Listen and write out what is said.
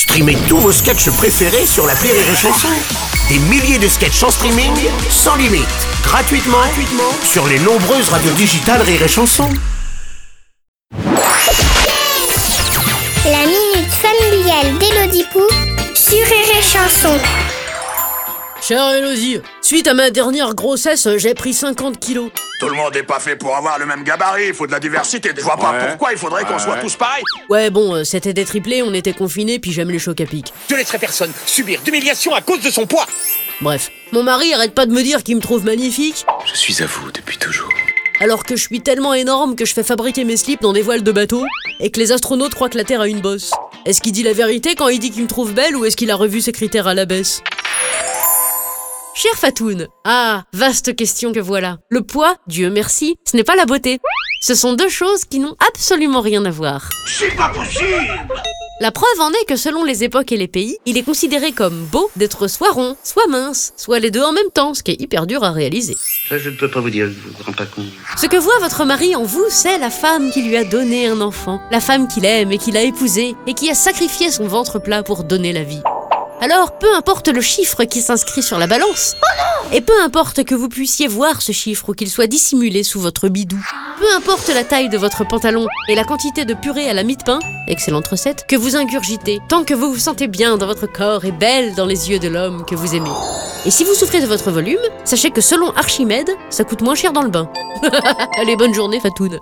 Streamez tous vos sketchs préférés sur la Rire et Chanson. Des milliers de sketchs en streaming, sans limite, gratuitement, sur les nombreuses radios digitales Rire et Chanson. La minute familiale d'Élodie Pou sur Rire Chanson. Chère Elodie, suite à ma dernière grossesse, j'ai pris 50 kilos. Tout le monde n'est pas fait pour avoir le même gabarit, il faut de la diversité. Je vois pas Ouais. pourquoi il faudrait qu'on Ouais. soit tous pareils. Ouais, bon, euh, c'était des triplés, on était confinés, puis j'aime les chocs à pic. Je laisserai personne subir d'humiliation à cause de son poids. Bref, mon mari arrête pas de me dire qu'il me trouve magnifique, Je suis à vous depuis toujours. alors que je suis tellement énorme que je fais fabriquer mes slips dans des voiles de bateau, et que les astronautes croient que la Terre a une bosse. Est-ce qu'il dit la vérité quand il dit qu'il me trouve belle, ou est-ce qu'il a revu ses critères à la baisse? Cher Fatoun, ah, vaste question que voilà. Le poids, Dieu merci, ce n'est pas la beauté. Ce sont deux choses qui n'ont absolument rien à voir. C'est pas possible La preuve en est que selon les époques et les pays, il est considéré comme beau d'être soit rond, soit mince, soit les deux en même temps, ce qui est hyper dur à réaliser. Ça, je ne peux pas vous dire, je vous rends pas compte. Ce que voit votre mari en vous, c'est la femme qui lui a donné un enfant, la femme qu'il aime et qu'il a épousée, et qui a sacrifié son ventre plat pour donner la vie. Alors, peu importe le chiffre qui s'inscrit sur la balance, et peu importe que vous puissiez voir ce chiffre ou qu'il soit dissimulé sous votre bidou, peu importe la taille de votre pantalon et la quantité de purée à la mie de pain, excellente recette, que vous ingurgitez, tant que vous vous sentez bien dans votre corps et belle dans les yeux de l'homme que vous aimez. Et si vous souffrez de votre volume, sachez que selon Archimède, ça coûte moins cher dans le bain. Allez, bonne journée, Fatoun.